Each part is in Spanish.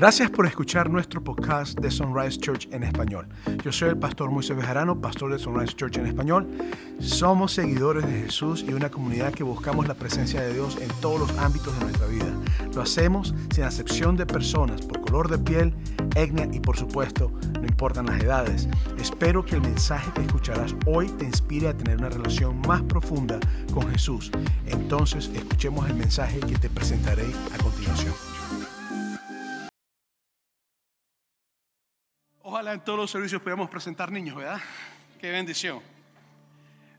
Gracias por escuchar nuestro podcast de Sunrise Church en español. Yo soy el pastor Moisés Bejarano, pastor de Sunrise Church en español. Somos seguidores de Jesús y una comunidad que buscamos la presencia de Dios en todos los ámbitos de nuestra vida. Lo hacemos sin acepción de personas, por color de piel, etnia y por supuesto, no importan las edades. Espero que el mensaje que escucharás hoy te inspire a tener una relación más profunda con Jesús. Entonces, escuchemos el mensaje que te presentaré a continuación. Ojalá en todos los servicios podamos presentar niños, ¿verdad? Qué bendición.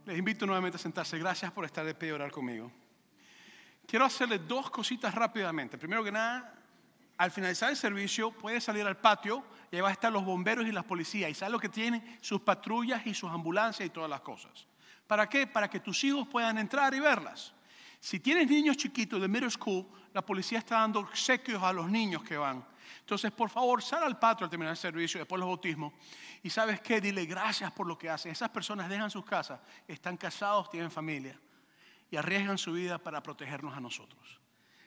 Les invito nuevamente a sentarse. Gracias por estar de pie y orar conmigo. Quiero hacerle dos cositas rápidamente. Primero que nada, al finalizar el servicio, puede salir al patio y ahí van a estar los bomberos y las policías. Y saben lo que tienen sus patrullas y sus ambulancias y todas las cosas. ¿Para qué? Para que tus hijos puedan entrar y verlas. Si tienes niños chiquitos de middle school, la policía está dando obsequios a los niños que van. Entonces, por favor, sal al patio al terminar el servicio, después los bautismos, y sabes qué, dile gracias por lo que hacen. Esas personas dejan sus casas, están casados, tienen familia, y arriesgan su vida para protegernos a nosotros.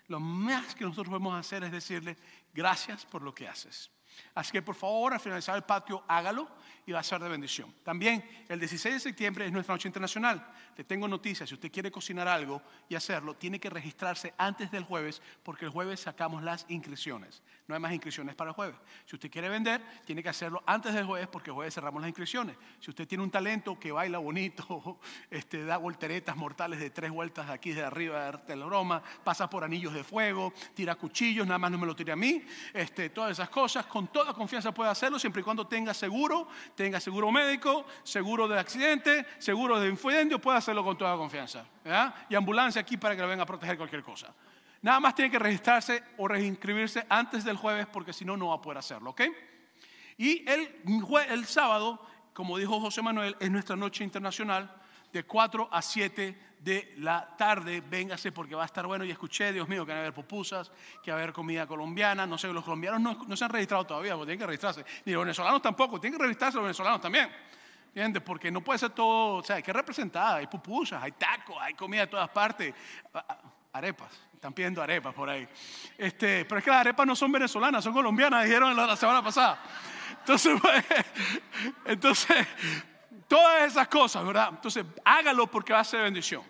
Lo más que nosotros podemos hacer es decirle gracias por lo que haces. Así que por favor, al finalizar el patio, hágalo y va a ser de bendición. También el 16 de septiembre es nuestra noche internacional. Le tengo noticias, si usted quiere cocinar algo y hacerlo, tiene que registrarse antes del jueves porque el jueves sacamos las inscripciones. No hay más inscripciones para el jueves. Si usted quiere vender, tiene que hacerlo antes del jueves porque jueves cerramos las inscripciones. Si usted tiene un talento que baila bonito, este, da volteretas mortales de tres vueltas aquí de arriba de la broma, pasa por anillos de fuego, tira cuchillos, nada más no me lo tire a mí, este, todas esas cosas, con toda confianza puede hacerlo siempre y cuando tenga seguro, tenga seguro médico, seguro de accidente, seguro de incendio, puede hacerlo con toda confianza. Y ambulancia aquí para que lo venga a proteger cualquier cosa. Nada más tiene que registrarse o reinscribirse antes del jueves porque si no, no va a poder hacerlo, ¿ok? Y el, el sábado, como dijo José Manuel, es nuestra noche internacional de 4 a 7 de la tarde. Véngase porque va a estar bueno. Y escuché, Dios mío, que va a haber pupusas, que va a haber comida colombiana. No sé, los colombianos no, se han registrado todavía, porque tienen que registrarse. Ni los venezolanos tampoco, tienen que registrarse los venezolanos también. ¿Entiendes? Porque no puede ser todo, o sea, hay que representar. Hay pupusas, hay tacos, hay comida de todas partes. Arepas. Están pidiendo arepas por ahí. Este, pero es que las arepas no son venezolanas, son colombianas, dijeron la, semana pasada. Entonces, pues, entonces, todas esas cosas, ¿verdad? Entonces, hágalo porque va a ser bendición.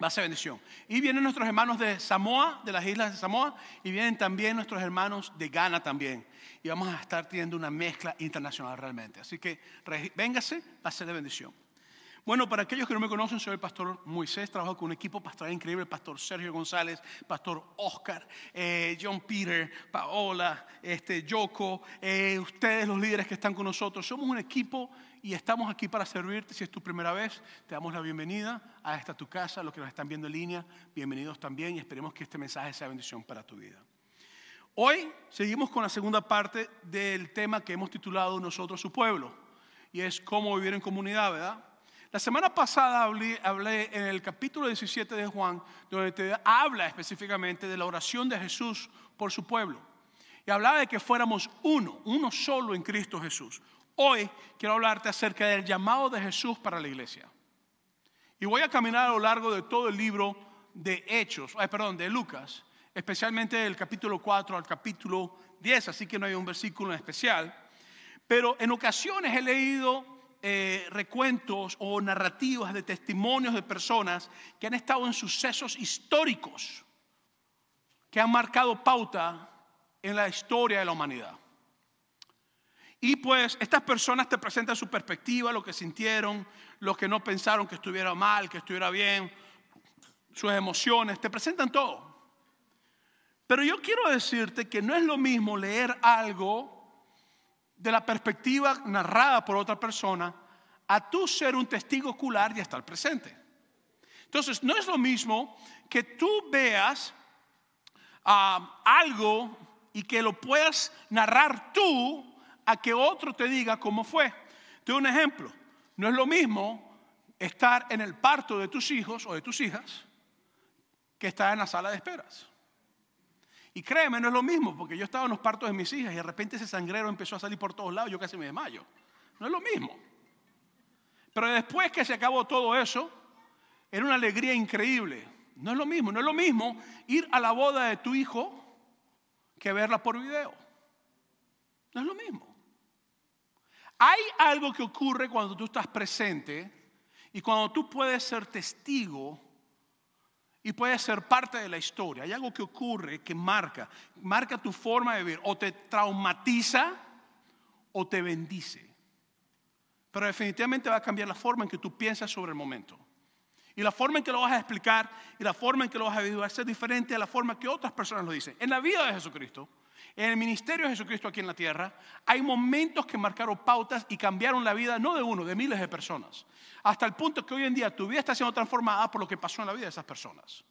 Va a ser bendición. Y vienen nuestros hermanos de Samoa, de las islas de Samoa, y vienen también nuestros hermanos de Ghana también. Y vamos a estar teniendo una mezcla internacional realmente. Así que véngase, va a ser de bendición. Bueno, para aquellos que no me conocen, soy el pastor Moisés, trabajo con un equipo pastoral increíble, el pastor Sergio González, pastor Oscar, eh, John Peter, Paola, este, Yoko, eh, ustedes los líderes que están con nosotros. Somos un equipo y estamos aquí para servirte. Si es tu primera vez, te damos la bienvenida a esta tu casa, los que nos están viendo en línea, bienvenidos también y esperemos que este mensaje sea bendición para tu vida. Hoy seguimos con la segunda parte del tema que hemos titulado Nosotros su pueblo y es cómo vivir en comunidad, ¿verdad? La semana pasada hablé, en el capítulo 17 de Juan, donde te habla específicamente de la oración de Jesús por su pueblo. Y hablaba de que fuéramos uno, uno solo en Cristo Jesús. Hoy quiero hablarte acerca del llamado de Jesús para la iglesia. Y voy a caminar a lo largo de todo el libro de Hechos, perdón, de Lucas, especialmente del capítulo 4 al capítulo 10, así que no hay un versículo en especial. Pero en ocasiones he leído eh, recuentos o narrativas de testimonios de personas que han estado en sucesos históricos que han marcado pauta en la historia de la humanidad. Y pues estas personas te presentan su perspectiva, lo que sintieron, lo que no pensaron que estuviera mal, que estuviera bien, sus emociones, te presentan todo. Pero yo quiero decirte que no es lo mismo leer algo de la perspectiva narrada por otra persona a tú ser un testigo ocular y estar presente. Entonces, no es lo mismo que tú veas ah, algo y que lo puedas narrar tú a que otro te diga cómo fue. Te doy un ejemplo. No es lo mismo estar en el parto de tus hijos o de tus hijas que estar en la sala de esperas. Y créeme, no es lo mismo, porque yo estaba en los partos de mis hijas y de repente ese sangrero empezó a salir por todos lados, yo casi me desmayo. No es lo mismo. Pero después que se acabó todo eso, era una alegría increíble. No es lo mismo, no es lo mismo ir a la boda de tu hijo que verla por video. No es lo mismo. Hay algo que ocurre cuando tú estás presente y cuando tú puedes ser testigo y puedes ser parte de la historia. Hay algo que ocurre que marca, marca tu forma de vivir. O te traumatiza o te bendice. Pero definitivamente va a cambiar la forma en que tú piensas sobre el momento. Y la forma en que lo vas a explicar y la forma en que lo vas a vivir va a ser diferente a la forma que otras personas lo dicen. En la vida de Jesucristo, en el ministerio de Jesucristo aquí en la tierra, hay momentos que marcaron pautas y cambiaron la vida no de uno, de miles de personas. Hasta el punto que hoy en día tu vida está siendo transformada por lo que pasó en la vida de esas personas.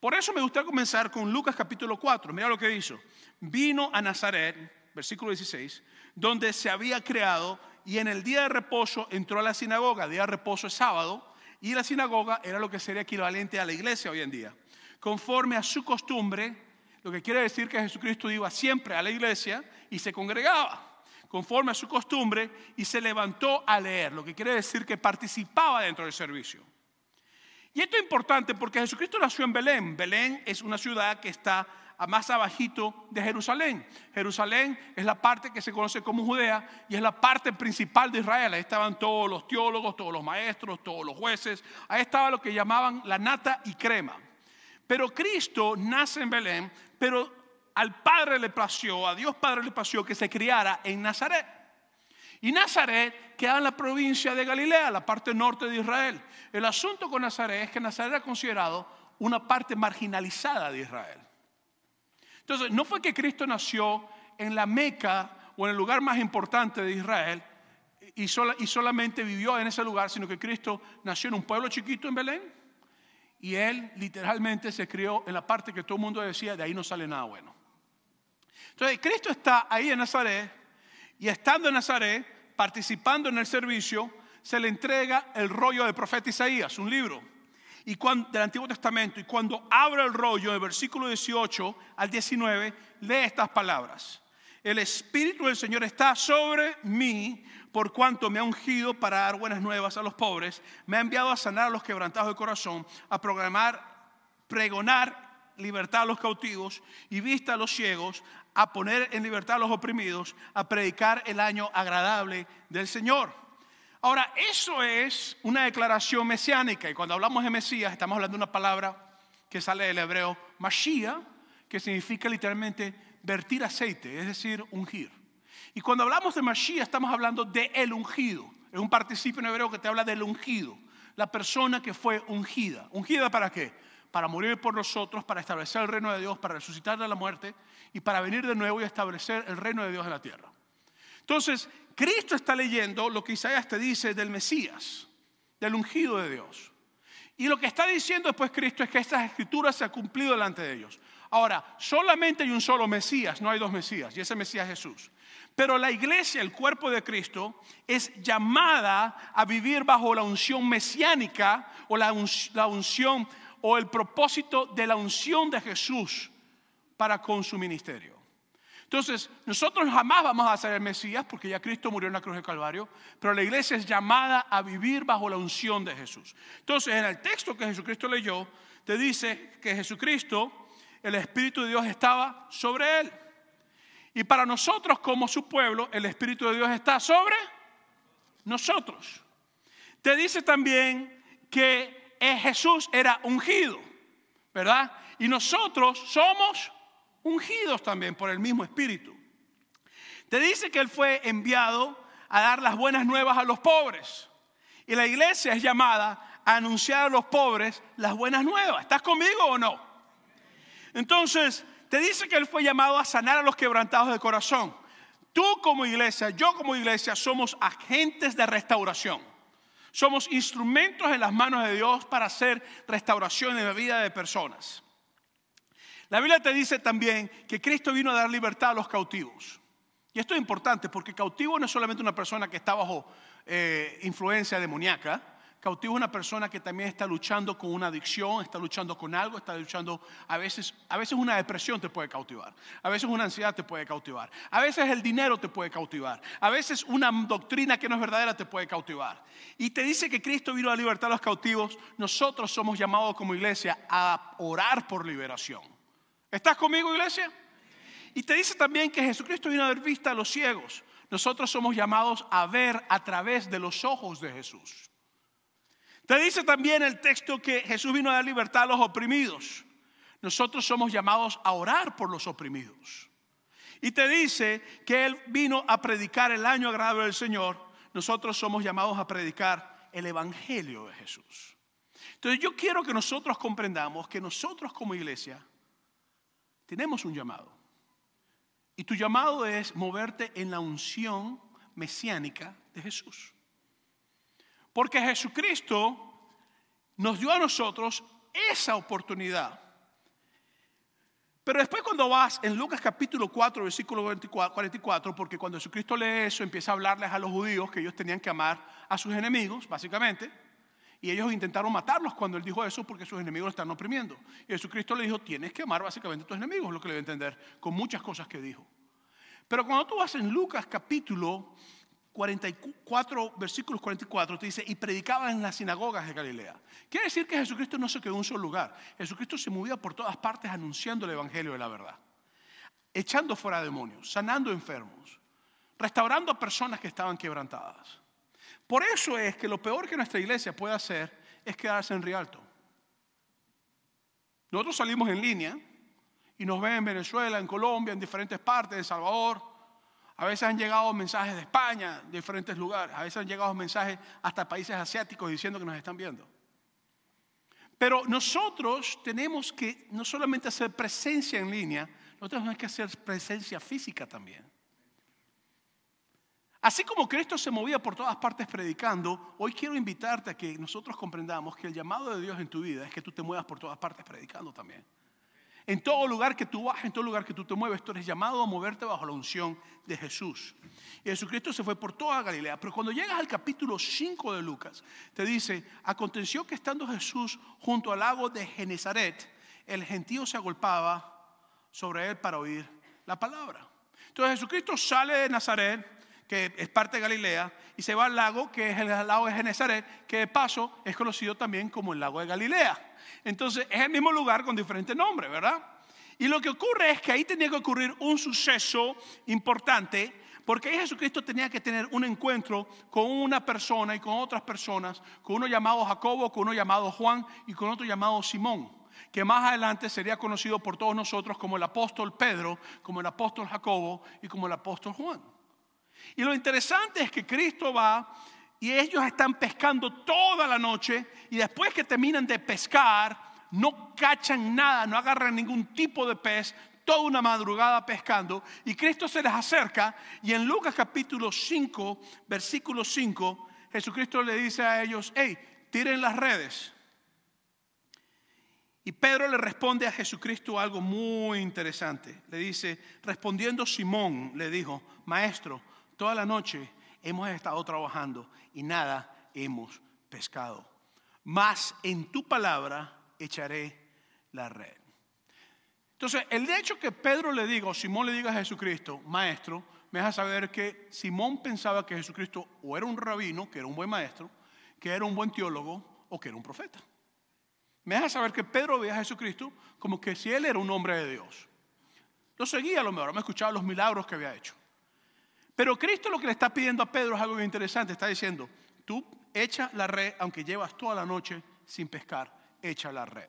Por eso me gustaría comenzar con Lucas capítulo 4. Mira lo que hizo. Vino a Nazaret, versículo 16, donde se había creado y en el día de reposo entró a la sinagoga. Día de reposo es sábado y la sinagoga era lo que sería equivalente a la iglesia hoy en día. Conforme a su costumbre, lo que quiere decir que Jesucristo iba siempre a la iglesia y se congregaba conforme a su costumbre y se levantó a leer, lo que quiere decir que participaba dentro del servicio. Y esto es importante porque Jesucristo nació en Belén. Belén es una ciudad que está más abajito de Jerusalén. Jerusalén es la parte que se conoce como Judea y es la parte principal de Israel. Ahí estaban todos los teólogos, todos los maestros, todos los jueces. Ahí estaba lo que llamaban la nata y crema. Pero Cristo nace en Belén, pero al Padre le plació, a Dios Padre le plació que se criara en Nazaret. Y Nazaret queda en la provincia de Galilea, la parte norte de Israel. El asunto con Nazaret es que Nazaret era considerado una parte marginalizada de Israel. Entonces, no fue que Cristo nació en la Meca o en el lugar más importante de Israel y, y solamente vivió en ese lugar, sino que Cristo nació en un pueblo chiquito en Belén y él literalmente se crió en la parte que todo el mundo decía, de ahí no sale nada bueno. Entonces, Cristo está ahí en Nazaret y estando en Nazaret, participando en el servicio, se le entrega el rollo del profeta Isaías, un libro y del Antiguo Testamento. Y cuando abre el rollo, del versículo 18 al 19, lee estas palabras. El Espíritu del Señor está sobre mí por cuanto me ha ungido para dar buenas nuevas a los pobres, me ha enviado a sanar a los quebrantados de corazón, a programar, pregonar libertad a los cautivos y vista a los ciegos, a poner en libertad a los oprimidos, a predicar el año agradable del Señor. Ahora, eso es una declaración mesiánica y cuando hablamos de Mesías estamos hablando de una palabra que sale del hebreo Mashiach, que significa literalmente vertir aceite, es decir, ungir. Y cuando hablamos de Mashiach estamos hablando de el ungido. Es un participio en hebreo que te habla del ungido. La persona que fue ungida. ¿Ungida para qué? Para morir por nosotros, para establecer el reino de Dios, para resucitar de la muerte y para venir de nuevo y establecer el reino de Dios en la tierra. Entonces, Cristo está leyendo lo que Isaías te dice del Mesías, del ungido de Dios. Y lo que está diciendo después Cristo es que estas escrituras se han cumplido delante de ellos. Ahora, solamente hay un solo Mesías, no hay dos Mesías, y ese Mesías es Jesús. Pero la iglesia, el cuerpo de Cristo, es llamada a vivir bajo la unción mesiánica o la, unción o el propósito de la unción de Jesús para con su ministerio. Entonces, nosotros jamás vamos a ser el Mesías porque ya Cristo murió en la cruz de Calvario, pero la iglesia es llamada a vivir bajo la unción de Jesús. Entonces, en el texto que Jesucristo leyó, te dice que Jesucristo, el Espíritu de Dios estaba sobre él. Y para nosotros como su pueblo, el Espíritu de Dios está sobre nosotros. Te dice también que Jesús era ungido, ¿verdad? Y nosotros somos ungidos también por el mismo Espíritu. Te dice que Él fue enviado a dar las buenas nuevas a los pobres. Y la iglesia es llamada a anunciar a los pobres las buenas nuevas. ¿Estás conmigo o no? Entonces, te dice que Él fue llamado a sanar a los quebrantados de corazón. Tú como iglesia, yo como iglesia, somos agentes de restauración. Somos instrumentos en las manos de Dios para hacer restauración en la vida de personas. La Biblia te dice también que Cristo vino a dar libertad a los cautivos. Y esto es importante porque cautivo no es solamente una persona que está bajo eh, influencia demoníaca, Cautivo es una persona que también está luchando con una adicción, está luchando con algo, está luchando, a veces, a veces una depresión te puede cautivar, a veces una ansiedad te puede cautivar, a veces el dinero te puede cautivar, a veces una doctrina que no es verdadera te puede cautivar. Y te dice que Cristo vino a libertar a los cautivos, nosotros somos llamados como iglesia a orar por liberación. ¿Estás conmigo, iglesia? Y te dice también que Jesucristo vino a dar vista a los ciegos. Nosotros somos llamados a ver a través de los ojos de Jesús. Te dice también el texto que Jesús vino a dar libertad a los oprimidos. Nosotros somos llamados a orar por los oprimidos. Y te dice que Él vino a predicar el año agradable del Señor. Nosotros somos llamados a predicar el Evangelio de Jesús. Entonces yo quiero que nosotros comprendamos que nosotros como iglesia tenemos un llamado. Y tu llamado es moverte en la unción mesiánica de Jesús. Porque Jesucristo nos dio a nosotros esa oportunidad pero después cuando vas en Lucas capítulo 4, versículo 44, porque cuando Jesucristo lee eso, empieza a hablarles a los judíos que ellos tenían que amar a sus enemigos, básicamente. Y ellos intentaron matarlos cuando él dijo eso porque sus enemigos lo están oprimiendo. Y Jesucristo le dijo, tienes que amar básicamente a tus enemigos, lo que le debe entender, con muchas cosas que dijo. Pero cuando tú vas en Lucas capítulo 44, versículos 44, te dice, y predicaba en las sinagogas de Galilea. Quiere decir que Jesucristo no se quedó en un solo lugar. Jesucristo se movía por todas partes anunciando el Evangelio de la verdad. Echando fuera demonios, sanando enfermos, restaurando a personas que estaban quebrantadas. Por eso es que lo peor que nuestra iglesia puede hacer es quedarse en Rialto. Nosotros salimos en línea y nos ven en Venezuela, en Colombia, en diferentes partes, en Salvador, a veces han llegado mensajes de España, de diferentes lugares. A veces han llegado mensajes hasta países asiáticos diciendo que nos están viendo. Pero nosotros tenemos que no solamente hacer presencia en línea, nosotros tenemos que hacer presencia física también. Así como Cristo se movía por todas partes predicando, hoy quiero invitarte a que nosotros comprendamos que el llamado de Dios en tu vida es que tú te muevas por todas partes predicando también. En todo lugar que tú vas, en todo lugar que tú te mueves, tú eres llamado a moverte bajo la unción de Jesús. Y Jesucristo se fue por toda Galilea. Pero cuando llegas al capítulo 5 de Lucas, te dice, aconteció que estando Jesús junto al lago de Genezaret, el gentío se agolpaba sobre él para oír la palabra. Entonces Jesucristo sale de Nazaret, que es parte de Galilea, y se va al lago, que es el lago de Genezaret, que de paso es conocido también como el lago de Galilea. Entonces es el mismo lugar con diferente nombre, ¿verdad? Y lo que ocurre es que ahí tenía que ocurrir un suceso importante, porque ahí Jesucristo tenía que tener un encuentro con una persona y con otras personas, con uno llamado Jacobo, con uno llamado Juan y con otro llamado Simón, que más adelante sería conocido por todos nosotros como el apóstol Pedro, como el apóstol Jacobo y como el apóstol Juan. Y lo interesante es que Cristo va y ellos están pescando toda la noche y después que terminan de pescar, no cachan nada, no agarran ningún tipo de pez, toda una madrugada pescando y Cristo se les acerca y en Lucas capítulo 5, versículo 5, Jesucristo le dice a ellos, hey, tiren las redes. Y Pedro le responde a Jesucristo algo muy interesante. Le dice, respondiendo Simón, le dijo, maestro, toda la noche hemos estado trabajando y nada hemos pescado. Mas en tu palabra echaré la red. Entonces, el hecho que Pedro le diga, o Simón le diga a Jesucristo, maestro, me deja saber que Simón pensaba que Jesucristo o era un rabino, que era un buen maestro, que era un buen teólogo o que era un profeta. Me deja saber que Pedro veía a Jesucristo como que si él era un hombre de Dios. Lo seguía a lo mejor, me escuchaba los milagros que había hecho. Pero Cristo lo que le está pidiendo a Pedro es algo interesante. Está diciendo, tú echa la red, aunque llevas toda la noche sin pescar, echa la red.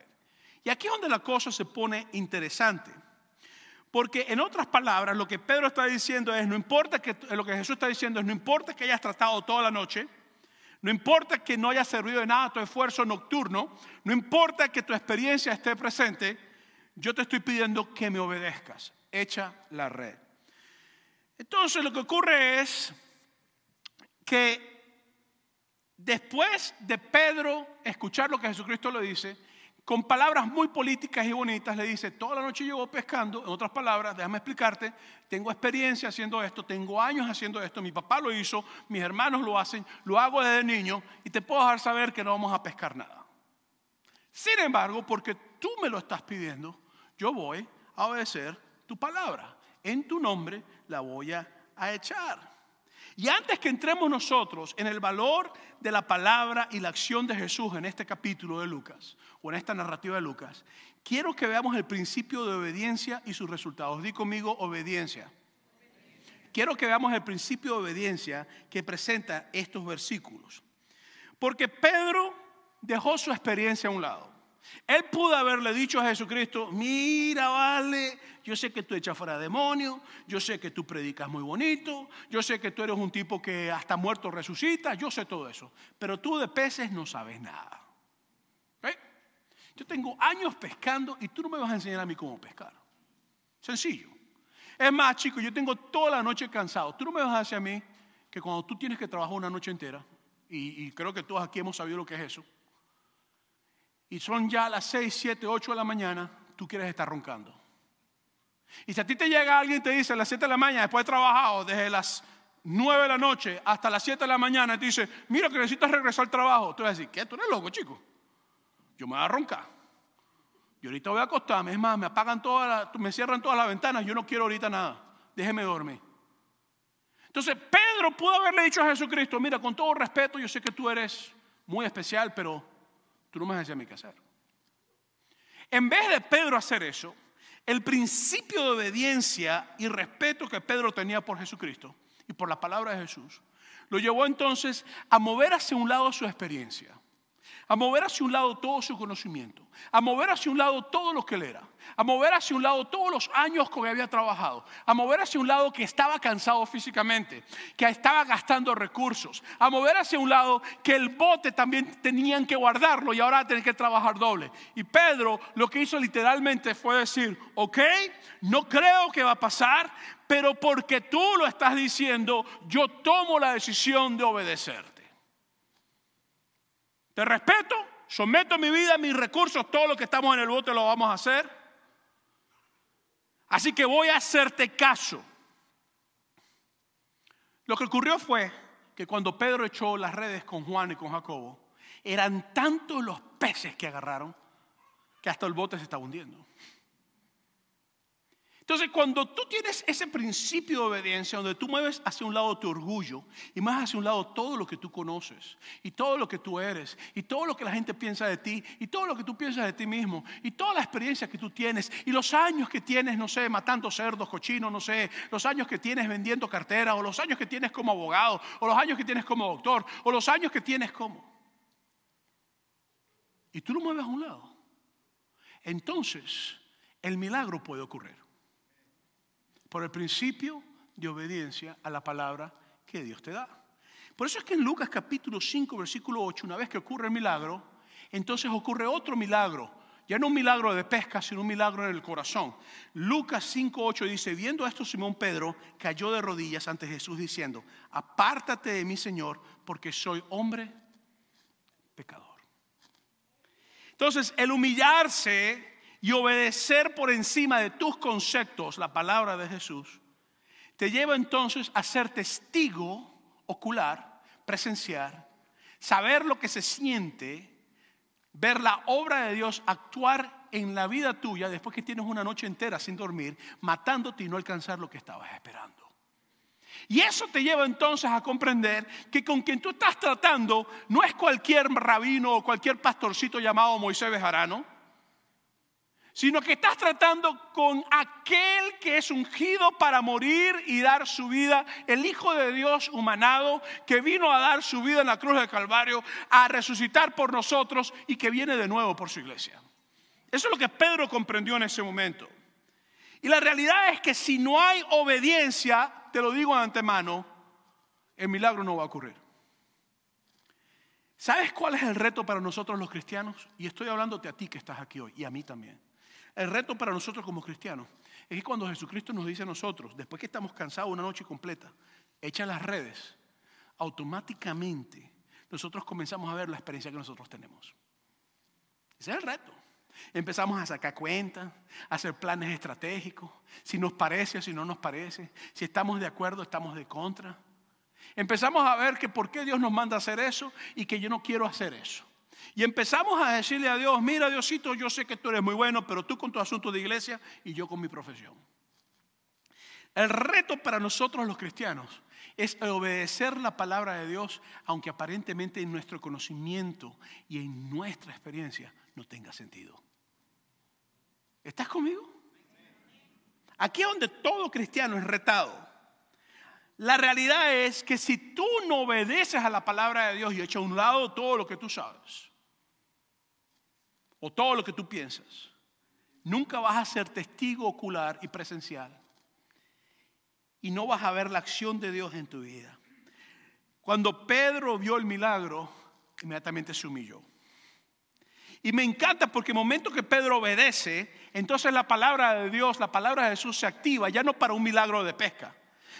Y aquí es donde la cosa se pone interesante. Porque en otras palabras, lo que Pedro está diciendo es, no importa que, lo que Jesús está diciendo es, no importa que hayas tratado toda la noche, no importa que no haya servido de nada tu esfuerzo nocturno, no importa que tu experiencia esté presente, yo te estoy pidiendo que me obedezcas. Echa la red. Entonces lo que ocurre es que después de Pedro escuchar lo que Jesucristo le dice, con palabras muy políticas y bonitas, le dice, toda la noche llevo pescando, en otras palabras, déjame explicarte, tengo experiencia haciendo esto, tengo años haciendo esto, mi papá lo hizo, mis hermanos lo hacen, lo hago desde niño y te puedo dejar saber que no vamos a pescar nada. Sin embargo, porque tú me lo estás pidiendo, yo voy a obedecer tu palabra en tu nombre la voy a, echar. Y antes que entremos nosotros en el valor de la palabra y la acción de Jesús en este capítulo de Lucas, o en esta narrativa de Lucas, quiero que veamos el principio de obediencia y sus resultados. Di conmigo obediencia. Quiero que veamos el principio de obediencia que presenta estos versículos. Porque Pedro dejó su experiencia a un lado. Él pudo haberle dicho a Jesucristo, mira, vale, yo sé que tú echas fuera demonios, yo sé que tú predicas muy bonito, yo sé que tú eres un tipo que hasta muerto resucita, yo sé todo eso, pero tú de peces no sabes nada. Yo tengo años pescando y tú no me vas a enseñar a mí cómo pescar. Sencillo. Es más, chicos, yo tengo toda la noche cansado. Tú no me vas a decir a mí que cuando tú tienes que trabajar una noche entera, y, y creo que todos aquí hemos sabido lo que es eso, y son ya las 6, 7, 8 de la mañana, tú quieres estar roncando. Y si a ti te llega alguien y te dice a las 7 de la mañana, después de trabajado, desde las 9 de la noche hasta las 7 de la mañana, te dice, mira que necesitas regresar al trabajo, tú vas a decir, ¿qué? ¿Tú eres loco, chico? Yo me voy a roncar. Yo ahorita voy a acostarme, es más, me apagan todas me cierran todas las ventanas, yo no quiero ahorita nada, déjeme dormir. Entonces Pedro pudo haberle dicho a Jesucristo, mira, con todo respeto, yo sé que tú eres muy especial, pero Tú no me vas a decir a mí qué hacer. En vez de Pedro hacer eso, el principio de obediencia y respeto que Pedro tenía por Jesucristo y por la palabra de Jesús, lo llevó entonces a mover hacia un lado su experiencia a mover hacia un lado todo su conocimiento, a mover hacia un lado todo lo que él era, a mover hacia un lado todos los años que había trabajado, a mover hacia un lado que estaba cansado físicamente, que estaba gastando recursos, a mover hacia un lado que el bote también tenían que guardarlo y ahora tienen que trabajar doble. Y Pedro lo que hizo literalmente fue decir, ok, no creo que va a pasar, pero porque tú lo estás diciendo, yo tomo la decisión de obedecer. Te respeto, someto mi vida, mis recursos, todo lo que estamos en el bote lo vamos a hacer. Así que voy a hacerte caso. Lo que ocurrió fue que cuando Pedro echó las redes con Juan y con Jacobo, eran tantos los peces que agarraron que hasta el bote se está hundiendo. Entonces, cuando tú tienes ese principio de obediencia, donde tú mueves hacia un lado tu orgullo y más hacia un lado todo lo que tú conoces y todo lo que tú eres y todo lo que la gente piensa de ti y todo lo que tú piensas de ti mismo y toda la experiencia que tú tienes y los años que tienes, no sé, matando cerdos, cochinos, no sé, los años que tienes vendiendo cartera o los años que tienes como abogado o los años que tienes como doctor o los años que tienes como. Y tú lo mueves a un lado. Entonces, el milagro puede ocurrir por el principio de obediencia a la palabra que Dios te da. Por eso es que en Lucas capítulo 5, versículo 8, una vez que ocurre el milagro, entonces ocurre otro milagro. Ya no un milagro de pesca, sino un milagro en el corazón. Lucas 5, 8 dice, viendo esto Simón Pedro cayó de rodillas ante Jesús diciendo, apártate de mí Señor, porque soy hombre pecador. Entonces, el humillarse y obedecer por encima de tus conceptos la palabra de Jesús, te lleva entonces a ser testigo ocular, presenciar, saber lo que se siente, ver la obra de Dios actuar en la vida tuya después que tienes una noche entera sin dormir, matándote y no alcanzar lo que estabas esperando. Y eso te lleva entonces a comprender que con quien tú estás tratando no es cualquier rabino o cualquier pastorcito llamado Moisés Bejarano, sino que estás tratando con aquel que es ungido para morir y dar su vida, el Hijo de Dios humanado, que vino a dar su vida en la cruz del Calvario, a resucitar por nosotros y que viene de nuevo por su iglesia. Eso es lo que Pedro comprendió en ese momento. Y la realidad es que si no hay obediencia, te lo digo de antemano, el milagro no va a ocurrir. ¿Sabes cuál es el reto para nosotros los cristianos? Y estoy hablándote a ti que estás aquí hoy y a mí también. El reto para nosotros como cristianos es que cuando Jesucristo nos dice a nosotros, después que estamos cansados una noche completa, echa las redes, automáticamente nosotros comenzamos a ver la experiencia que nosotros tenemos. Ese es el reto. Empezamos a sacar cuentas, a hacer planes estratégicos, si nos parece o si no nos parece, si estamos de acuerdo, estamos de contra. Empezamos a ver que por qué Dios nos manda hacer eso y que yo no quiero hacer eso. Y empezamos a decirle a Dios, mira Diosito, yo sé que tú eres muy bueno, pero tú con tu asunto de iglesia y yo con mi profesión. El reto para nosotros los cristianos es obedecer la palabra de Dios, aunque aparentemente en nuestro conocimiento y en nuestra experiencia no tenga sentido. ¿Estás conmigo? Aquí es donde todo cristiano es retado. La realidad es que si tú no obedeces a la palabra de Dios y echas a un lado todo lo que tú sabes, o todo lo que tú piensas, nunca vas a ser testigo ocular y presencial. Y no vas a ver la acción de Dios en tu vida. Cuando Pedro vio el milagro, inmediatamente se humilló. Y me encanta porque el momento que Pedro obedece, entonces la palabra de Dios, la palabra de Jesús se activa, ya no para un milagro de pesca,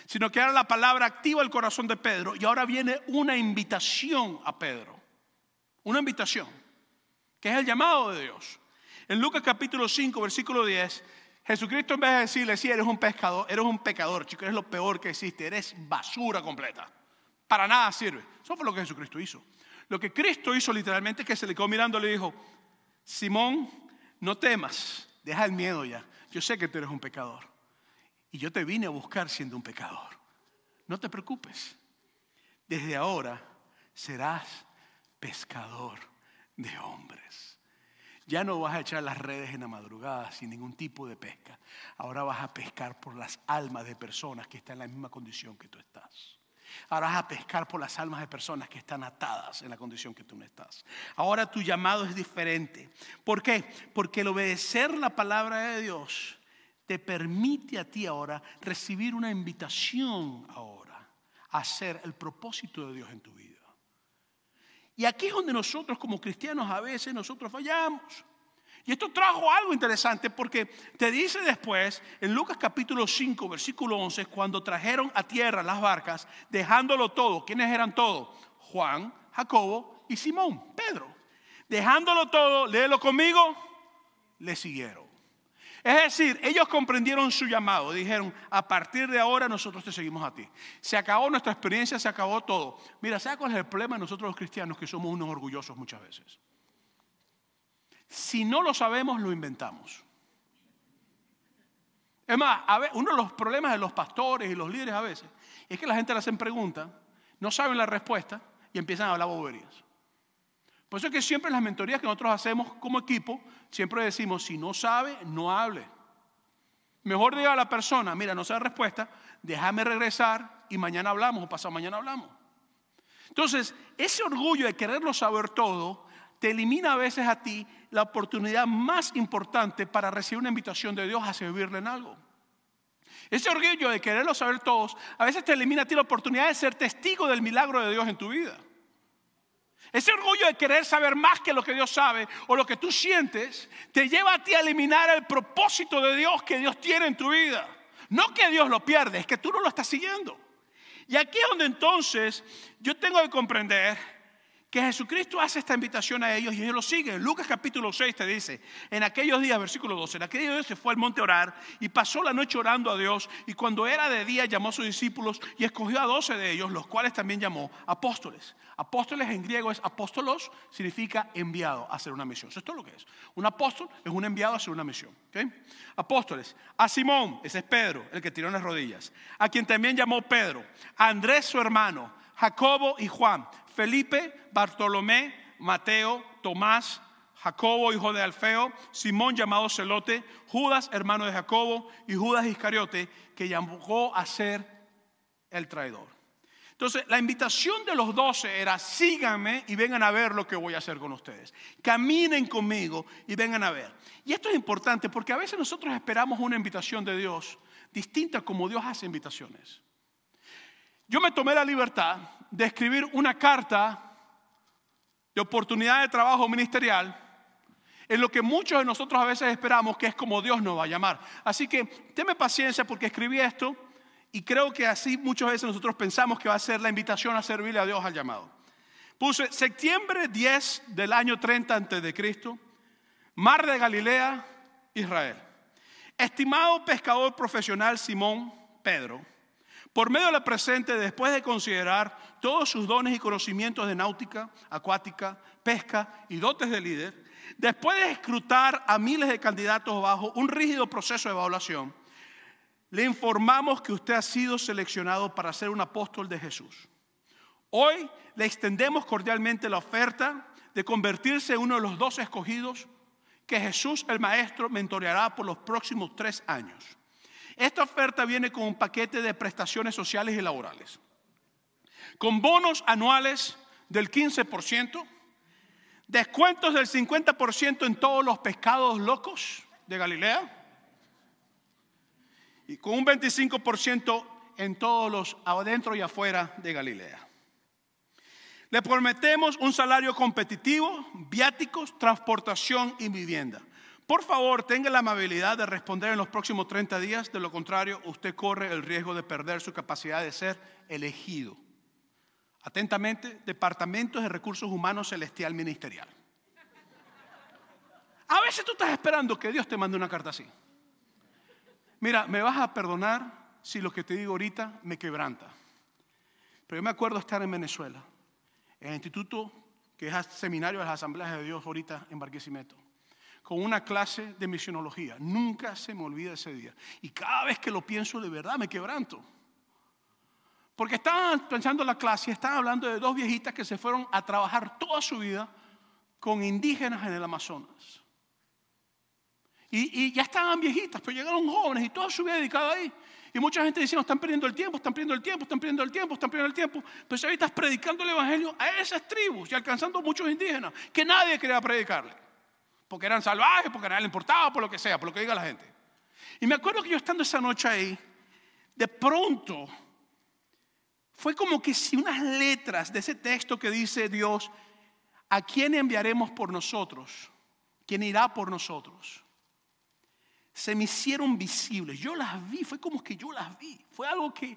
sino que ahora la palabra activa el corazón de Pedro y ahora viene una invitación a Pedro. Una invitación, que es el llamado de Dios. En Lucas capítulo 5, versículo 10, Jesucristo en vez de decirle, sí, eres un pescador, eres un pecador, chico, eres lo peor que existe, eres basura completa. Para nada sirve. Eso fue lo que Jesucristo hizo. Lo que Cristo hizo literalmente es que se le quedó mirando y le dijo, Simón, no temas, deja el miedo ya. Yo sé que tú eres un pecador. Y yo te vine a buscar siendo un pecador. No te preocupes. Desde ahora serás pescador de hombres. Ya no vas a echar las redes en la madrugada sin ningún tipo de pesca. Ahora vas a pescar por las almas de personas que están en la misma condición que tú estás. Ahora vas a pescar por las almas de personas que están atadas en la condición que tú no estás. Ahora tu llamado es diferente. ¿Por qué? Porque el obedecer la palabra de Dios te permite a ti ahora recibir una invitación ahora a hacer el propósito de Dios en tu vida. Y aquí es donde nosotros como cristianos a veces nosotros fallamos. Y esto trajo algo interesante porque te dice después, en Lucas capítulo 5, versículo 11, cuando trajeron a tierra las barcas, dejándolo todo. ¿Quiénes eran todos? Juan, Jacobo y Simón, Pedro. Dejándolo todo, léelo conmigo, le siguieron. Es decir, ellos comprendieron su llamado, dijeron, a partir de ahora nosotros te seguimos a ti. Se acabó nuestra experiencia, se acabó todo. Mira, ¿sabes cuál es el problema de nosotros los cristianos? Que somos unos orgullosos muchas veces. Si no lo sabemos, lo inventamos. Es más, uno de los problemas de los pastores y los líderes a veces es que la gente le hacen preguntas, no saben la respuesta y empiezan a hablar boberías. Por eso es que siempre en las mentorías que nosotros hacemos como equipo, siempre decimos, si no sabe, no hable. Mejor diga a la persona, mira, no sé la respuesta, déjame regresar y mañana hablamos o pasado mañana hablamos. Entonces, ese orgullo de quererlo saber todo te elimina a veces a ti la oportunidad más importante para recibir una invitación de Dios a servirle en algo. Ese orgullo de quererlo saber todos, a veces te elimina a ti la oportunidad de ser testigo del milagro de Dios en tu vida. Ese orgullo de querer saber más que lo que Dios sabe o lo que tú sientes, te lleva a ti a eliminar el propósito de Dios que Dios tiene en tu vida. No que Dios lo pierde, es que tú no lo estás siguiendo. Y aquí es donde entonces yo tengo que comprender que Jesucristo hace esta invitación a ellos y ellos lo siguen. Lucas capítulo 6 te dice, en aquellos días, versículo 12, en aquellos días se fue al monte a orar y pasó la noche orando a Dios y cuando era de día llamó a sus discípulos y escogió a doce de ellos, los cuales también llamó apóstoles. Apóstoles en griego es apóstolos, significa enviado a hacer una misión. Eso es todo lo que es. Un apóstol es un enviado a hacer una misión. Apóstoles. A Simón, ese es Pedro, el que tiró en las rodillas. A quien también llamó Pedro. A Andrés su hermano. Jacobo y Juan Felipe, Bartolomé, Mateo, Tomás, Jacobo, hijo de Alfeo, Simón llamado Celote, Judas, hermano de Jacobo, y Judas Iscariote, que llamó a ser el traidor. Entonces, la invitación de los doce era, síganme y vengan a ver lo que voy a hacer con ustedes. Caminen conmigo y vengan a ver. Y esto es importante porque a veces nosotros esperamos una invitación de Dios distinta como Dios hace invitaciones. Yo me tomé la libertad de escribir una carta de oportunidad de trabajo ministerial en lo que muchos de nosotros a veces esperamos que es como Dios nos va a llamar. Así que tenme paciencia porque escribí esto y creo que así muchas veces nosotros pensamos que va a ser la invitación a servirle a Dios al llamado. Puse septiembre 10 del año 30 antes de Cristo, Mar de Galilea, Israel. Estimado pescador profesional Simón Pedro, por medio de la presente, después de considerar todos sus dones y conocimientos de náutica, acuática, pesca y dotes de líder, después de escrutar a miles de candidatos bajo un rígido proceso de evaluación, le informamos que usted ha sido seleccionado para ser un apóstol de Jesús. Hoy le extendemos cordialmente la oferta de convertirse en uno de los dos escogidos que Jesús el Maestro mentoreará por los próximos tres años. Esta oferta viene con un paquete de prestaciones sociales y laborales, con bonos anuales del 15%, descuentos del 50% en todos los pescados locos de Galilea y con un 25% en todos los adentro y afuera de Galilea. Le prometemos un salario competitivo, viáticos, transportación y vivienda. Por favor, tenga la amabilidad de responder en los próximos 30 días, de lo contrario, usted corre el riesgo de perder su capacidad de ser elegido. Atentamente, Departamento de Recursos Humanos Celestial Ministerial. A veces tú estás esperando que Dios te mande una carta así. Mira, me vas a perdonar si lo que te digo ahorita me quebranta. Pero yo me acuerdo estar en Venezuela, en el instituto que es seminario de las asambleas de Dios ahorita en Barquisimeto, con una clase de misionología. Nunca se me olvida ese día. Y cada vez que lo pienso de verdad me quebranto. Porque estaban pensando la clase estaban hablando de dos viejitas que se fueron a trabajar toda su vida con indígenas en el Amazonas. Y, ya estaban viejitas, pero llegaron jóvenes y toda su vida dedicada ahí. Y mucha gente diciendo, están perdiendo el tiempo, están perdiendo el tiempo, están perdiendo el tiempo, están perdiendo el tiempo. Pero si estás predicando el Evangelio a esas tribus y alcanzando muchos indígenas que nadie quería predicarle. Porque eran salvajes, porque a nadie le importaba, por lo que sea, por lo que diga la gente. Y me acuerdo que yo estando esa noche ahí, de pronto, fue como que si unas letras de ese texto que dice Dios, ¿a quién enviaremos por nosotros? ¿Quién irá por nosotros? se me hicieron visibles. Yo las vi, fue como que yo las vi. Fue algo que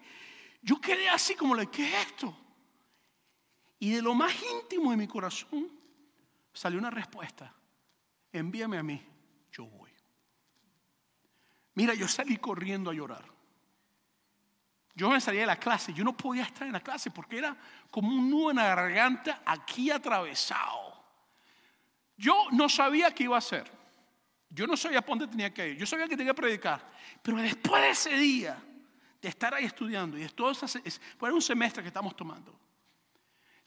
yo quedé así como, ¿qué es esto? Y de lo más íntimo de mi corazón salió una respuesta. Envíame a mí, yo voy. Mira, yo salí corriendo a llorar. Yo me salí de la clase, yo no podía estar en la clase porque era como un nudo en la garganta aquí atravesado. Yo no sabía qué iba a hacer. Yo no sabía dónde tenía que ir. Yo sabía que tenía que predicar. Pero después de ese día, de estar ahí estudiando, y es todo ese, fue un semestre que estamos tomando.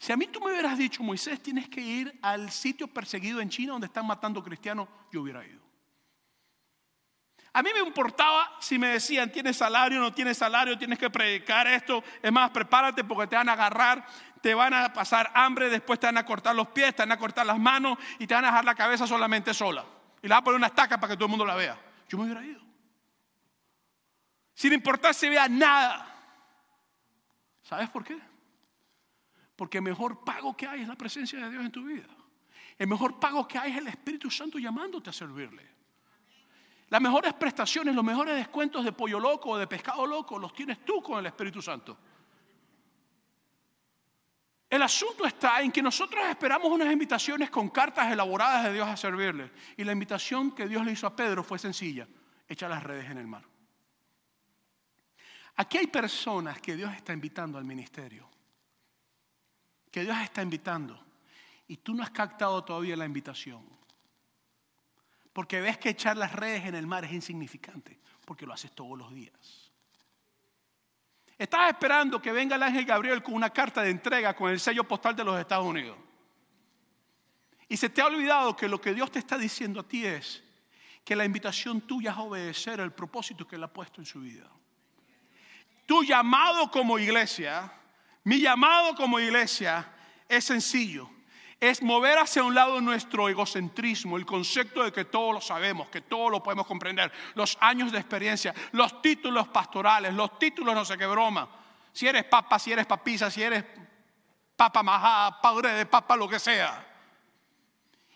Si a mí tú me hubieras dicho, Moisés, tienes que ir al sitio perseguido en China donde están matando cristianos, yo hubiera ido. A mí me importaba si me decían, tienes salario, no tienes salario, tienes que predicar esto. Es más, prepárate porque te van a agarrar, te van a pasar hambre, después te van a cortar los pies, te van a cortar las manos y te van a dejar la cabeza solamente sola y le va a poner una estaca para que todo el mundo la vea. Yo me hubiera ido. Sin importar si vea nada. ¿Sabes por qué? Porque el mejor pago que hay es la presencia de Dios en tu vida. El mejor pago que hay es el Espíritu Santo llamándote a servirle. Las mejores prestaciones, los mejores descuentos de pollo loco o de pescado loco los tienes tú con el Espíritu Santo. El asunto está en que nosotros esperamos unas invitaciones con cartas elaboradas de Dios a servirle. Y la invitación que Dios le hizo a Pedro fue sencilla, echa las redes en el mar. Aquí hay personas que Dios está invitando al ministerio, que Dios está invitando, y tú no has captado todavía la invitación. Porque ves que echar las redes en el mar es insignificante, porque lo haces todos los días. Estás esperando que venga el ángel Gabriel con una carta de entrega con el sello postal de los Estados Unidos. Y se te ha olvidado que lo que Dios te está diciendo a ti es que la invitación tuya es obedecer el propósito que Él ha puesto en su vida. Tu llamado como iglesia, mi llamado como iglesia es sencillo es mover hacia un lado nuestro egocentrismo, el concepto de que todo lo sabemos, que todo lo podemos comprender, los años de experiencia, los títulos pastorales, los títulos no sé qué broma. Si eres papa, si eres papisa, si eres papa majá, padre de papa, lo que sea.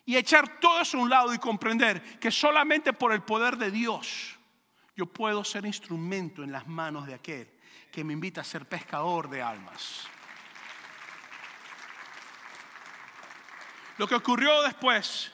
Y echar todo eso a un lado y comprender que solamente por el poder de Dios yo puedo ser instrumento en las manos de aquel que me invita a ser pescador de almas. Lo que ocurrió después,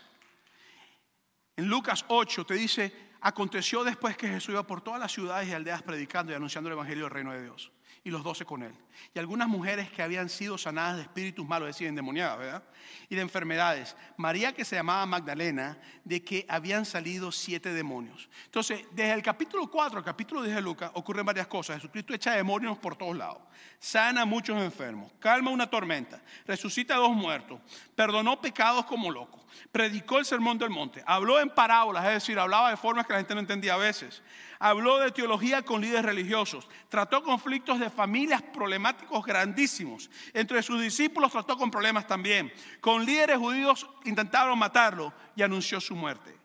en Lucas 8, te dice, aconteció después que Jesús iba por todas las ciudades y aldeas predicando y anunciando el Evangelio del reino de Dios. Y los doce con él. Y algunas mujeres que habían sido sanadas de espíritus malos, es decir, endemoniadas, ¿verdad? Y de enfermedades. María que se llamaba Magdalena, de que habían salido siete demonios. Entonces, desde el capítulo 4 al capítulo 10 de Lucas ocurren varias cosas. Jesucristo echa demonios por todos lados. Sana muchos enfermos, calma una tormenta, resucita a dos muertos, perdonó pecados como loco, predicó el sermón del monte, habló en parábolas, es decir, hablaba de formas que la gente no entendía a veces habló de teología con líderes religiosos, trató conflictos de familias problemáticos grandísimos. Entre sus discípulos trató con problemas también. Con líderes judíos intentaron matarlo y anunció su muerte.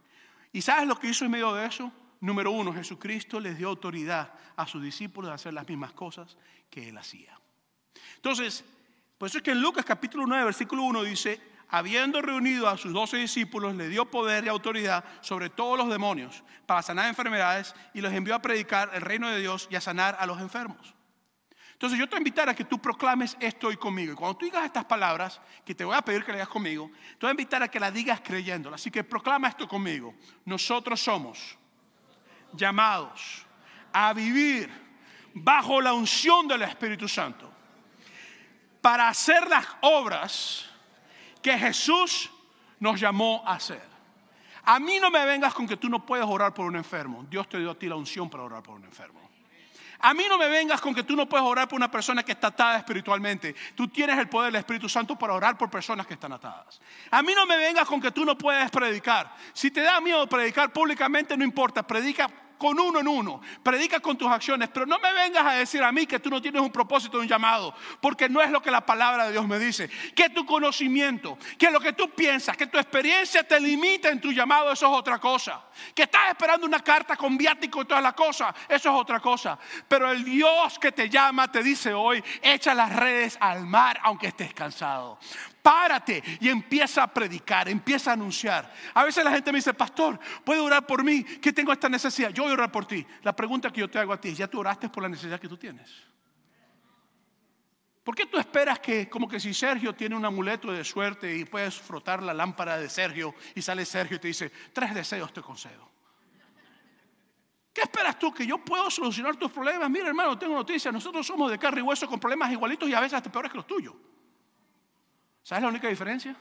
¿Y sabes lo que hizo en medio de eso? Número uno, Jesucristo les dio autoridad a sus discípulos de hacer las mismas cosas que él hacía. Entonces, por eso es que en Lucas capítulo 9, versículo 1 dice, habiendo reunido a sus doce discípulos, le dio poder y autoridad sobre todos los demonios para sanar enfermedades y los envió a predicar el reino de Dios y a sanar a los enfermos. Entonces yo te invitar a que tú proclames esto hoy conmigo. Y cuando tú digas estas palabras, que te voy a pedir que le conmigo, te voy a invitar a que las digas creyéndolas. Así que proclama esto conmigo. Nosotros somos llamados a vivir bajo la unción del Espíritu Santo para hacer las obras que Jesús nos llamó a hacer. A mí no me vengas con que tú no puedes orar por un enfermo. Dios te dio a ti la unción para orar por un enfermo. A mí no me vengas con que tú no puedes orar por una persona que está atada espiritualmente. Tú tienes el poder del Espíritu Santo para orar por personas que están atadas. A mí no me vengas con que tú no puedes predicar. Si te da miedo predicar públicamente, no importa. Predica con uno en uno, predica con tus acciones, pero no me vengas a decir a mí que tú no tienes un propósito, un llamado, porque no es lo que la palabra de Dios me dice. Que tu conocimiento, que lo que tú piensas, que tu experiencia te limita en tu llamado, eso es otra cosa. Que estás esperando una carta con viático y toda la cosa, eso es otra cosa. Pero el Dios que te llama te dice hoy, echa las redes al mar aunque estés cansado párate y empieza a predicar, empieza a anunciar. A veces la gente me dice, pastor, ¿puede orar por mí? Que tengo esta necesidad. Yo voy a orar por ti. La pregunta que yo te hago a ti es, ¿ya tú oraste por la necesidad que tú tienes? ¿Por qué tú esperas que, como que si Sergio tiene un amuleto de suerte y puedes frotar la lámpara de Sergio y sale Sergio y te dice, tres deseos te concedo? ¿Qué esperas tú? ¿Que yo puedo solucionar tus problemas? Mira, hermano, tengo noticias. Nosotros somos de carne y hueso con problemas igualitos y a veces hasta peores que los tuyos. ¿Sabes la única diferencia?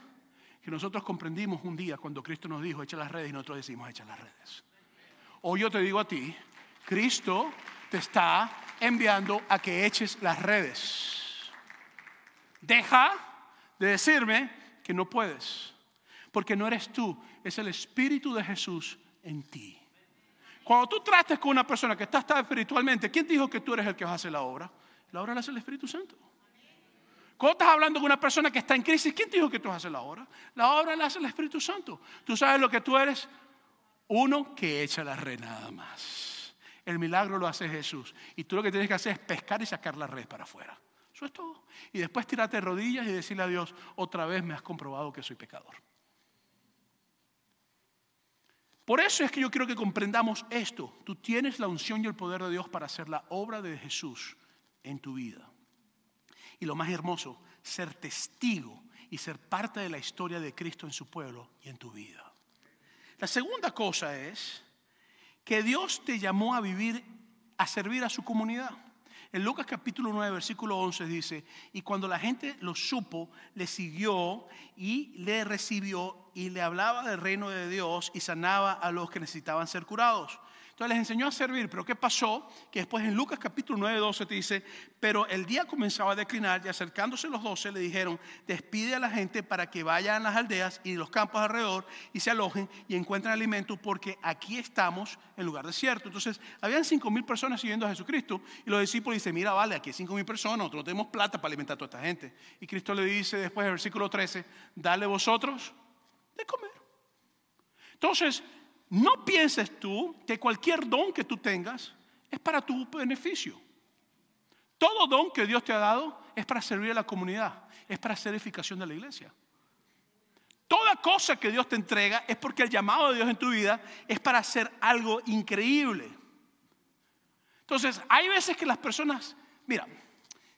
Que nosotros comprendimos un día cuando Cristo nos dijo, echa las redes y nosotros decimos, echa las redes. Hoy yo te digo a ti, Cristo te está enviando a que eches las redes. Deja de decirme que no puedes, porque no eres tú, es el Espíritu de Jesús en ti. Cuando tú trates con una persona que está, está espiritualmente, ¿quién dijo que tú eres el que va a hacer la obra? La obra la hace el Espíritu Santo. Cuando estás hablando con una persona que está en crisis, ¿quién te dijo que tú haces la obra? La obra la hace el Espíritu Santo. Tú sabes lo que tú eres. Uno que echa la red nada más. El milagro lo hace Jesús. Y tú lo que tienes que hacer es pescar y sacar la red para afuera. Eso es todo. Y después tirarte de rodillas y decirle a Dios, otra vez me has comprobado que soy pecador. Por eso es que yo quiero que comprendamos esto. Tú tienes la unción y el poder de Dios para hacer la obra de Jesús en tu vida. Y lo más hermoso, ser testigo y ser parte de la historia de Cristo en su pueblo y en tu vida. La segunda cosa es que Dios te llamó a vivir, a servir a su comunidad. En Lucas capítulo 9, versículo 11 dice, y cuando la gente lo supo, le siguió y le recibió y le hablaba del reino de Dios y sanaba a los que necesitaban ser curados. Entonces les enseñó a servir, pero ¿qué pasó? Que después en Lucas capítulo 9, 12 te dice, pero el día comenzaba a declinar y acercándose los 12 le dijeron, despide a la gente para que vayan a las aldeas y los campos alrededor y se alojen y encuentren alimento porque aquí estamos en lugar desierto. Entonces habían cinco mil personas siguiendo a Jesucristo y los discípulos dicen, mira, vale, aquí hay cinco mil personas, nosotros no tenemos plata para alimentar a toda esta gente. Y Cristo le dice después en el versículo 13, dale vosotros de comer. Entonces, no pienses tú que cualquier don que tú tengas es para tu beneficio. Todo don que Dios te ha dado es para servir a la comunidad, es para hacer edificación de la iglesia. Toda cosa que Dios te entrega es porque el llamado de Dios en tu vida es para hacer algo increíble. Entonces, hay veces que las personas, mira,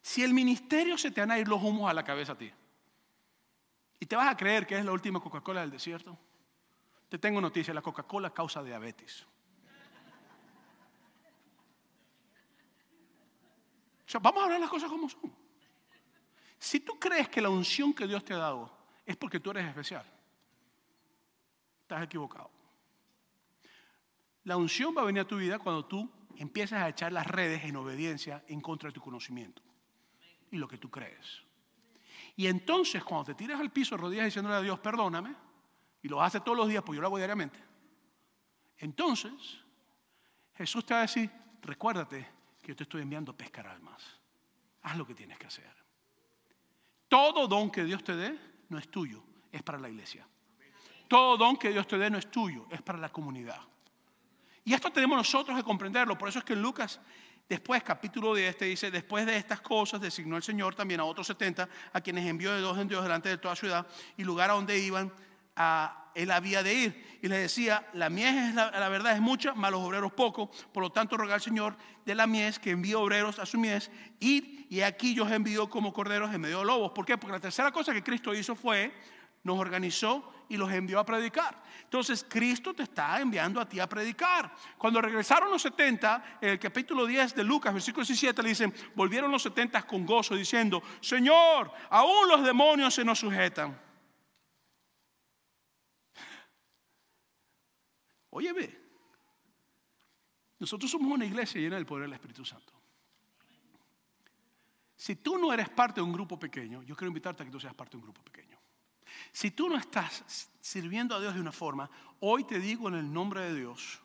si el ministerio se te van a ir los humos a la cabeza a ti, y te vas a creer que es la última Coca-Cola del desierto, te tengo noticia, la Coca-Cola causa diabetes. sea, vamos a hablar las cosas como son. Si tú crees que la unción que Dios te ha dado es porque tú eres especial, estás equivocado. La unción va a venir a tu vida cuando tú empiezas a echar las redes en obediencia en contra de tu conocimiento y lo que tú crees. Y entonces cuando te tiras al piso rodillas diciéndole a Dios, perdóname, y lo haces todos los días, pues yo lo hago diariamente, entonces Jesús te va a decir, recuérdate que yo te estoy enviando a pescar almas. Haz lo que tienes que hacer. Todo don que Dios te dé no es tuyo, es para la iglesia. Todo don que Dios te dé no es tuyo, es para la comunidad. Y esto tenemos nosotros que comprenderlo. Por eso es que en Lucas, después, capítulo 10, te dice, después de estas cosas, designó el Señor también a otros 70, a quienes envió de dos en Dios delante de toda ciudad y lugar a donde iban, a, él había de ir. Y les decía, la mies es la, verdad es mucha, mas los obreros poco. Por lo tanto, rogar al Señor de la mies que envíe obreros a su mies. Ir y aquí yo os envío como corderos en medio de lobos. ¿Por qué? Porque la tercera cosa que Cristo hizo fue, nos organizó y los envió a predicar. Entonces Cristo te está enviando a ti a predicar. Cuando regresaron los 70, en el capítulo 10 de Lucas, versículo 17, le dicen, volvieron los 70 con gozo diciendo, Señor, aún los demonios se nos sujetan. Oye, ve, nosotros somos una iglesia llena del poder del Espíritu Santo. Si tú no eres parte de un grupo pequeño, yo quiero invitarte a que tú seas parte de un grupo pequeño. Si tú no estás sirviendo a Dios de una forma, hoy te digo en el nombre de Dios,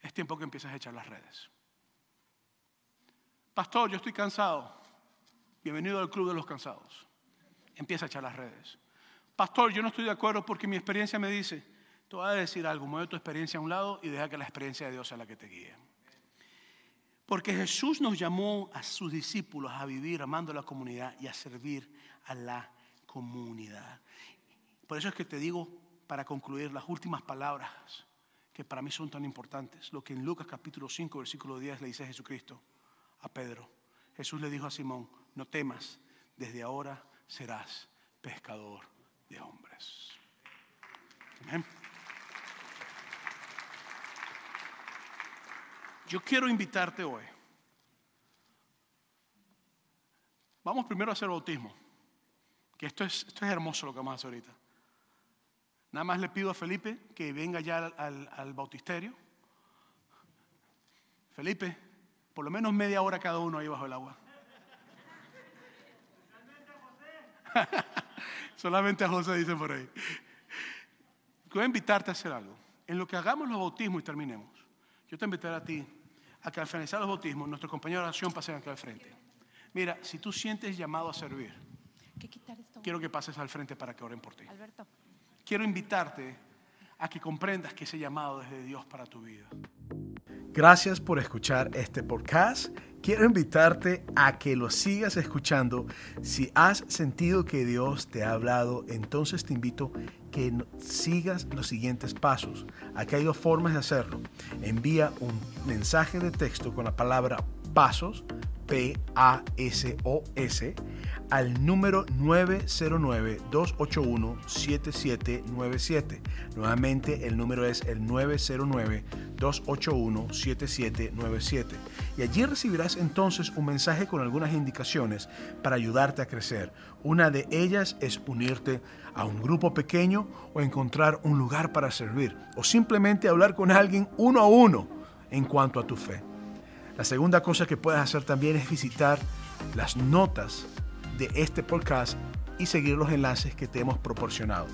es tiempo que empieces a echar las redes. Pastor, yo estoy cansado. Bienvenido al club de los cansados. Empieza a echar las redes. Pastor, yo no estoy de acuerdo porque mi experiencia me dice, te voy a decir algo, mueve tu experiencia a un lado y deja que la experiencia de Dios sea la que te guíe. Porque Jesús nos llamó a sus discípulos a vivir amando la comunidad y a servir a la comunidad. Por eso es que te digo, para concluir, las últimas palabras que para mí son tan importantes. Lo que en Lucas capítulo 5, versículo 10 le dice Jesucristo a Pedro. Jesús le dijo a Simón, no temas, desde ahora serás pescador de hombres. Amén. Yo quiero invitarte hoy. Vamos primero a hacer bautismo. Que esto es, esto es hermoso lo que vamos a hacer ahorita. Nada más le pido a Felipe que venga ya al, al, bautisterio. Felipe, por lo menos media hora cada uno ahí bajo el agua. Solamente a José dicen por ahí. Voy a invitarte a hacer algo. En lo que hagamos los bautismos y terminemos, yo te invitaré a ti a que al finalizar los bautismos, nuestro compañero de oración pase aquí al frente. Mira, si tú sientes llamado a servir, quiero que pases al frente para que oren por ti. Alberto. Quiero invitarte a que comprendas que ese llamado es de Dios para tu vida. Gracias por escuchar este podcast. Quiero invitarte a que lo sigas escuchando. Si has sentido que Dios te ha hablado, entonces te invito que sigas los siguientes pasos. Aquí hay dos formas de hacerlo. Envía un mensaje de texto con la palabra pasos, P-A-S-O-S, al número 909-281-7797. Nuevamente el número es el 909-281-7797. Y allí recibirás entonces un mensaje con algunas indicaciones para ayudarte a crecer. Una de ellas es unirte a un grupo pequeño o encontrar un lugar para servir o simplemente hablar con alguien uno a uno en cuanto a tu fe. La segunda cosa que puedes hacer también es visitar las notas de este podcast y seguir los enlaces que te hemos proporcionado.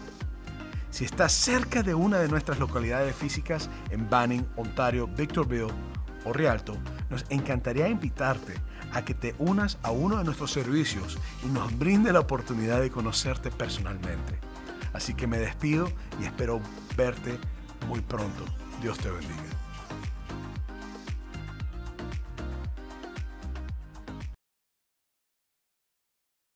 Si estás cerca de una de nuestras localidades físicas en Banning, Ontario, Victorville o Rialto, nos encantaría invitarte a que te unas a uno de nuestros servicios y nos brinde la oportunidad de conocerte personalmente. Así que me despido y espero verte muy pronto. Dios te bendiga.